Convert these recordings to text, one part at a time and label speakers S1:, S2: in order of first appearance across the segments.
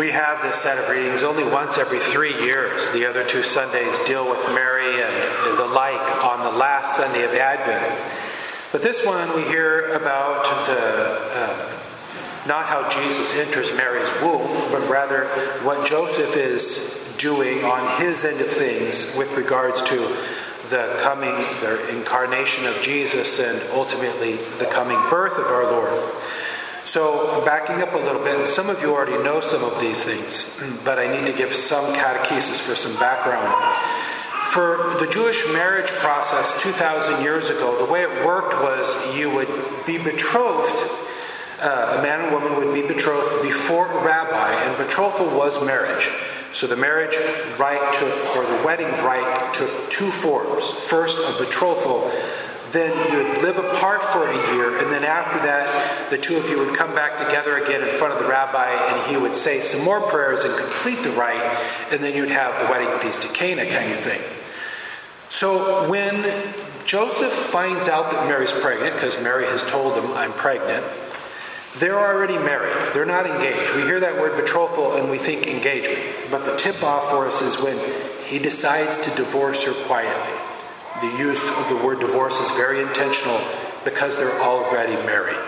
S1: We have this set of readings only once every three years. The other two Sundays deal with Mary and the like on the last Sunday of Advent. But this one we hear about the uh, not how Jesus enters Mary's womb, but rather what Joseph is doing on his end of things with regards to the coming, the incarnation of Jesus, and ultimately the coming birth of our Lord. So, backing up a little bit, some of you already know some of these things, but I need to give some catechesis for some background. For the Jewish marriage process 2,000 years ago, the way it worked was you would be betrothed, uh, a man and woman would be betrothed before a rabbi, and betrothal was marriage. So the marriage rite took, or the wedding rite took two forms. First, a betrothal then you'd live apart for a year, and then after that, the two of you would come back together again in front of the rabbi, and he would say some more prayers and complete the rite, and then you'd have the wedding feast at Cana kind of thing. So when Joseph finds out that Mary's pregnant, because Mary has told him, I'm pregnant, they're already married. They're not engaged. We hear that word betrothal and we think engagement. But the tip off for us is when he decides to divorce her quietly. The use of the word divorce is very intentional because they're already married.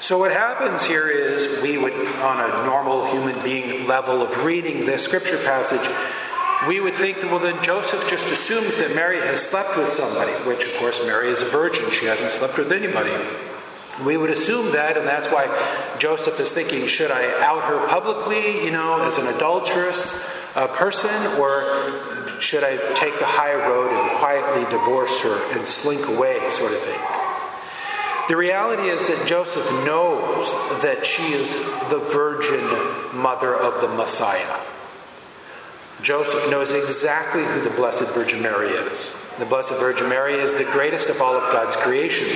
S1: So, what happens here is we would, on a normal human being level of reading this scripture passage, we would think that, well, then Joseph just assumes that Mary has slept with somebody, which, of course, Mary is a virgin. She hasn't slept with anybody. We would assume that, and that's why Joseph is thinking, should I out her publicly, you know, as an adulterous uh, person, or should I take the high road and quietly divorce her and slink away, sort of thing? The reality is that Joseph knows that she is the virgin mother of the Messiah. Joseph knows exactly who the Blessed Virgin Mary is. The Blessed Virgin Mary is the greatest of all of God's creation.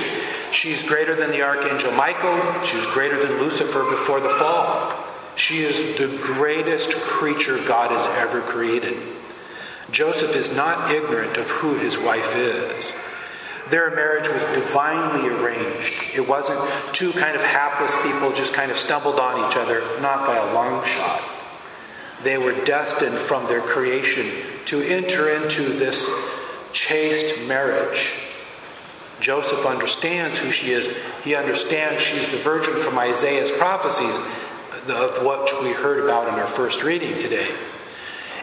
S1: She's greater than the Archangel Michael, she's greater than Lucifer before the fall. She is the greatest creature God has ever created. Joseph is not ignorant of who his wife is. Their marriage was divinely arranged. It wasn't two kind of hapless people just kind of stumbled on each other, not by a long shot. They were destined from their creation to enter into this chaste marriage. Joseph understands who she is. He understands she's the virgin from Isaiah's prophecies of what we heard about in our first reading today.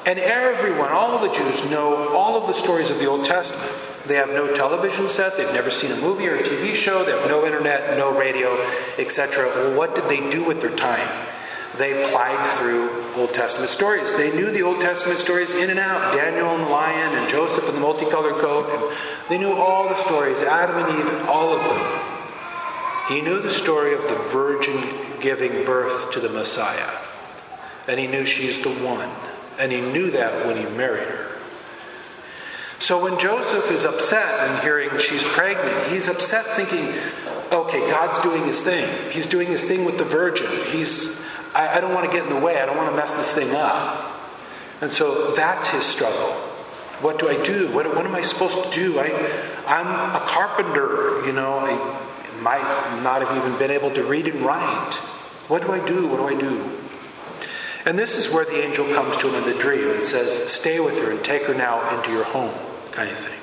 S1: And everyone, all the Jews, know all of the stories of the Old Testament. They have no television set, they've never seen a movie or a TV show, they have no internet, no radio, etc. Well, what did they do with their time? They plied through Old Testament stories. They knew the Old Testament stories in and out Daniel and the lion, and Joseph and the multicolored coat. And they knew all the stories, Adam and Eve, all of them. He knew the story of the virgin giving birth to the Messiah. And he knew she's the one. And he knew that when he married her. So when Joseph is upset and hearing she's pregnant, he's upset thinking, okay, God's doing his thing. He's doing his thing with the virgin. He's, I, I don't want to get in the way. I don't want to mess this thing up. And so that's his struggle. What do I do? What, what am I supposed to do? I, I'm a carpenter, you know. I might not have even been able to read and write. What do I do? What do I do? And this is where the angel comes to him in the dream and says, Stay with her and take her now into your home, kind of thing.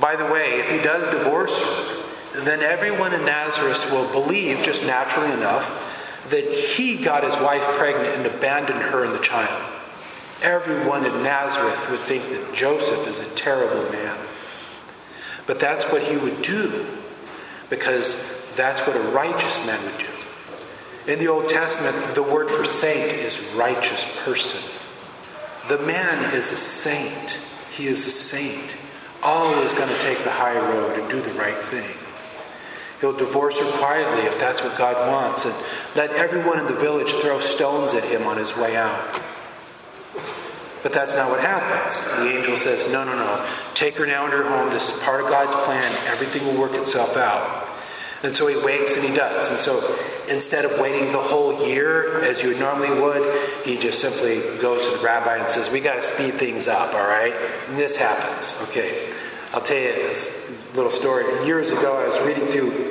S1: By the way, if he does divorce her, then everyone in Nazareth will believe, just naturally enough, that he got his wife pregnant and abandoned her and the child. Everyone in Nazareth would think that Joseph is a terrible man. But that's what he would do, because that's what a righteous man would do. In the Old Testament, the word for saint is righteous person. The man is a saint. He is a saint. Always going to take the high road and do the right thing. He'll divorce her quietly if that's what God wants, and let everyone in the village throw stones at him on his way out. But that's not what happens. The angel says, No, no, no. Take her now into her home. This is part of God's plan. Everything will work itself out. And so he waits and he does. And so instead of waiting the whole year as you normally would, he just simply goes to the rabbi and says, We got to speed things up, all right? And this happens. Okay. I'll tell you this little story. Years ago, I was reading through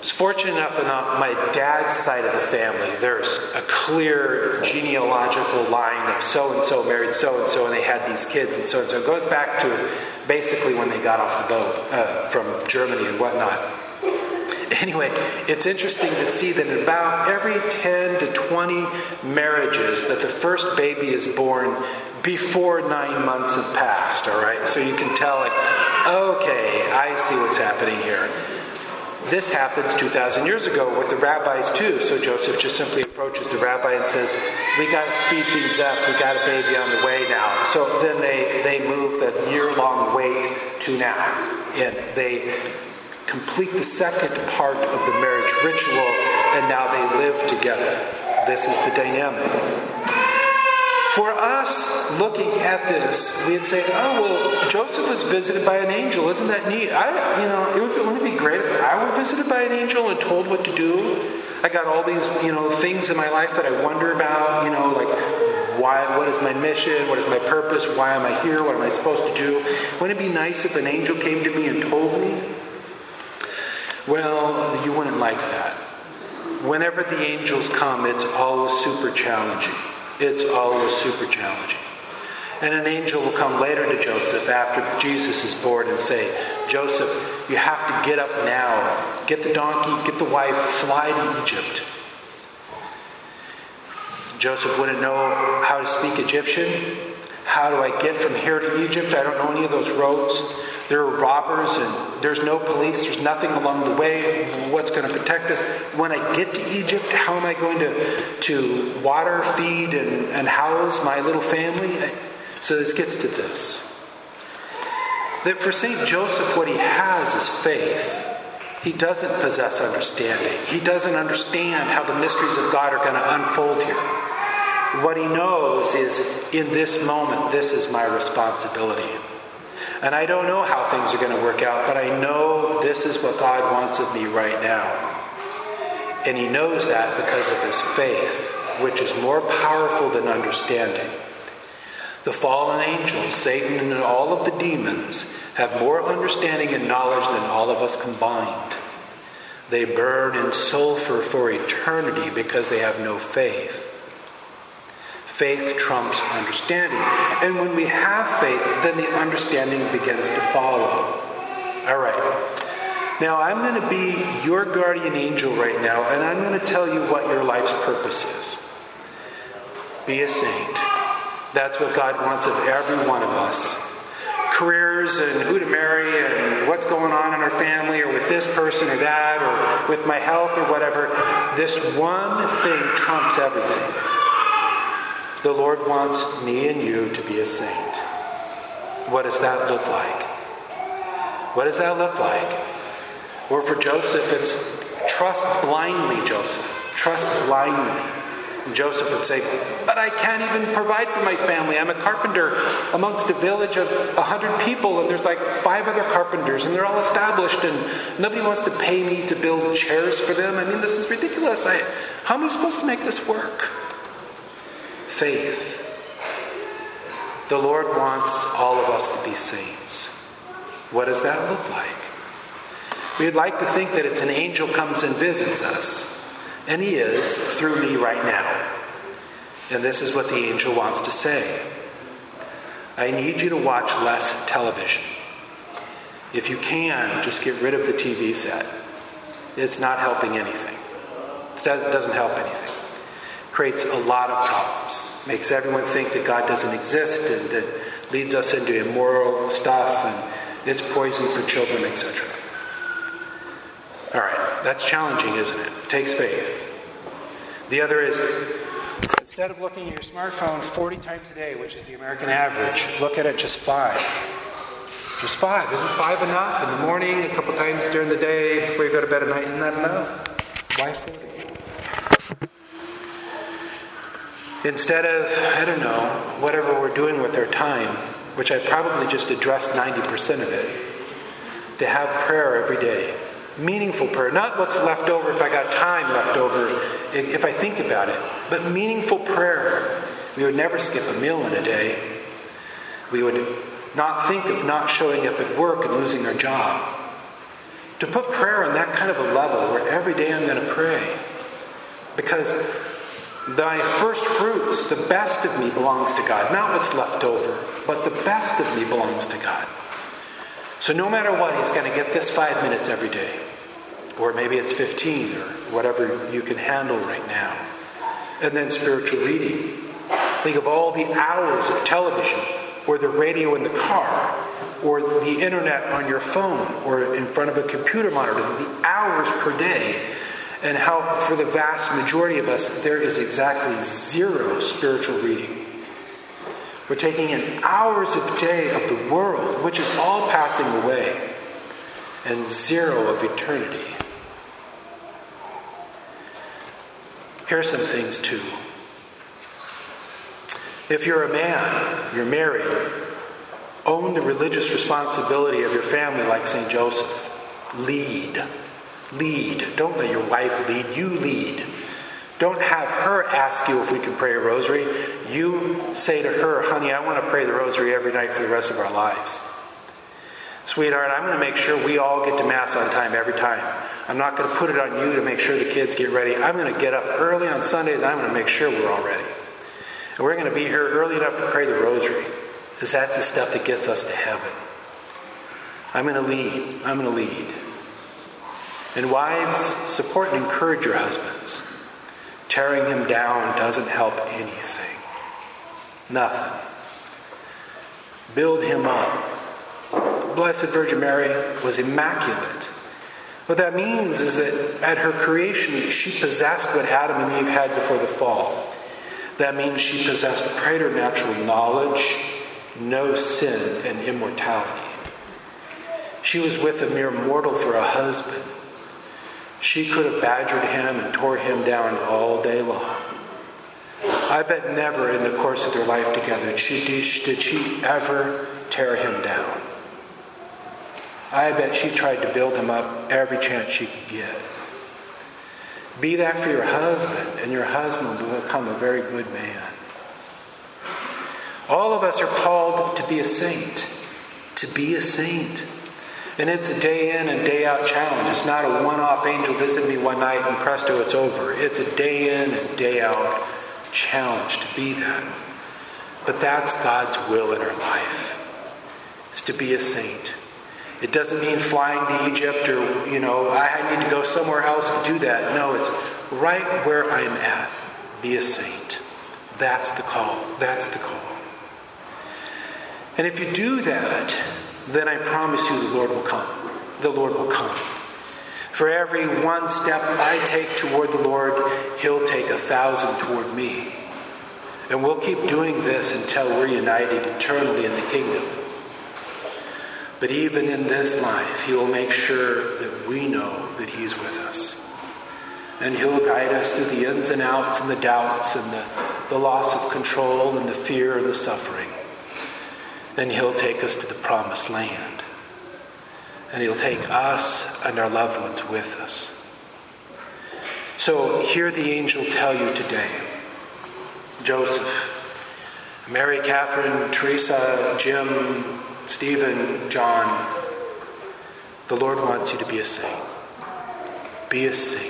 S1: was fortunate enough on my dad's side of the family, there's a clear genealogical line of so and so married so and so, and they had these kids and so and so. It goes back to basically when they got off the boat uh, from Germany and whatnot. Anyway, it's interesting to see that in about every 10 to 20 marriages that the first baby is born before nine months have passed, all right? So you can tell, like, okay, I see what's happening here. This happens 2,000 years ago with the rabbis too. So Joseph just simply approaches the rabbi and says, We got to speed things up. We got a baby on the way now. So then they, they move the year long wait to now. And they complete the second part of the marriage ritual, and now they live together. This is the dynamic. For us, looking at this, we'd say, "Oh well, Joseph was visited by an angel. Isn't that neat? I, you know, it would, wouldn't it be great if I were visited by an angel and told what to do? I got all these, you know, things in my life that I wonder about. You know, like why? What is my mission? What is my purpose? Why am I here? What am I supposed to do? Wouldn't it be nice if an angel came to me and told me? Well, you wouldn't like that. Whenever the angels come, it's always super challenging it's always super challenging. And an angel will come later to Joseph after Jesus is born and say, Joseph, you have to get up now. Get the donkey, get the wife, fly to Egypt. Joseph wouldn't know how to speak Egyptian. How do I get from here to Egypt? I don't know any of those roads. There are robbers and there's no police. There's nothing along the way. What's going to protect us? When I get to Egypt, how am I going to, to water, feed, and, and house my little family? So this gets to this. That for St. Joseph, what he has is faith. He doesn't possess understanding. He doesn't understand how the mysteries of God are going to unfold here. What he knows is in this moment, this is my responsibility. And I don't know how things are going to work out, but I know this is what God wants of me right now. And he knows that because of his faith, which is more powerful than understanding. The fallen angels, Satan, and all of the demons have more understanding and knowledge than all of us combined. They burn in sulfur for eternity because they have no faith. Faith trumps understanding. And when we have faith, then the understanding begins to follow. All right. Now, I'm going to be your guardian angel right now, and I'm going to tell you what your life's purpose is. Be a saint. That's what God wants of every one of us. Careers and who to marry and what's going on in our family or with this person or that or with my health or whatever. This one thing trumps everything. The Lord wants me and you to be a saint. What does that look like? What does that look like? Or for Joseph, it's trust blindly, Joseph. Trust blindly. And Joseph would say, But I can't even provide for my family. I'm a carpenter amongst a village of a hundred people, and there's like five other carpenters, and they're all established, and nobody wants to pay me to build chairs for them. I mean, this is ridiculous. I, how am I supposed to make this work? Faith. The Lord wants all of us to be saints. What does that look like? We'd like to think that it's an angel comes and visits us, and he is through me right now. And this is what the angel wants to say I need you to watch less television. If you can, just get rid of the TV set. It's not helping anything. It doesn't help anything. It creates a lot of problems makes everyone think that God doesn't exist and that leads us into immoral stuff and it's poison for children, etc. All right, that's challenging, isn't it? it? Takes faith. The other is instead of looking at your smartphone 40 times a day, which is the American average, look at it just five. Just five. Isn't five enough? In the morning, a couple times during the day, before you go to bed at night, isn't that enough? Why 40? Instead of, I don't know, whatever we're doing with our time, which I probably just addressed 90% of it, to have prayer every day. Meaningful prayer, not what's left over if I got time left over, if I think about it, but meaningful prayer. We would never skip a meal in a day. We would not think of not showing up at work and losing our job. To put prayer on that kind of a level where every day I'm going to pray. Because thy first fruits, the best of me belongs to God. Not what's left over, but the best of me belongs to God. So no matter what, he's going to get this five minutes every day. Or maybe it's 15 or whatever you can handle right now. And then spiritual reading. Think of all the hours of television or the radio in the car or the internet on your phone or in front of a computer monitor, the hours per day, and how for the vast majority of us there is exactly zero spiritual reading. We're taking in hours of day of the world, which is all passing away, and zero of eternity. Here are some things, too. If you're a man, you're married, own the religious responsibility of your family like St. Joseph. Lead. Lead. Don't let your wife lead, you lead. Don't have her ask you if we can pray a rosary. You say to her, honey, I want to pray the rosary every night for the rest of our lives. Sweetheart, I'm going to make sure we all get to Mass on time every time. I'm not going to put it on you to make sure the kids get ready. I'm going to get up early on Sundays. I'm going to make sure we're all ready. And we're going to be here early enough to pray the rosary because that's the stuff that gets us to heaven. I'm going to lead. I'm going to lead. And wives, support and encourage your husbands. Tearing him down doesn't help anything. Nothing. Build him up. The Blessed Virgin Mary was immaculate. What that means is that at her creation, she possessed what Adam and Eve had before the fall. That means she possessed preternatural knowledge, no sin, and immortality. She was with a mere mortal for a husband. She could have badgered him and tore him down all day long. I bet never in the course of their life together did she ever tear him down. I bet she tried to build him up every chance she could get. Be that for your husband, and your husband will become a very good man. All of us are called to be a saint. To be a saint. And it's a day in and day out challenge. It's not a one off angel visit me one night and presto, it's over. It's a day in and day out challenge to be that. But that's God's will in our life. Is to be a saint. It doesn't mean flying to Egypt or, you know, I need to go somewhere else to do that. No, it's right where I'm at. Be a saint. That's the call. That's the call. And if you do that, then I promise you the Lord will come. The Lord will come. For every one step I take toward the Lord, He'll take a thousand toward me. And we'll keep doing this until we're united eternally in the kingdom. But even in this life, He will make sure that we know that He's with us. And He'll guide us through the ins and outs and the doubts and the, the loss of control and the fear and the suffering. And He'll take us to the promised land. And He'll take us and our loved ones with us. So hear the angel tell you today Joseph, Mary, Catherine, Teresa, Jim, Stephen, John, the Lord wants you to be a saint. Be a saint.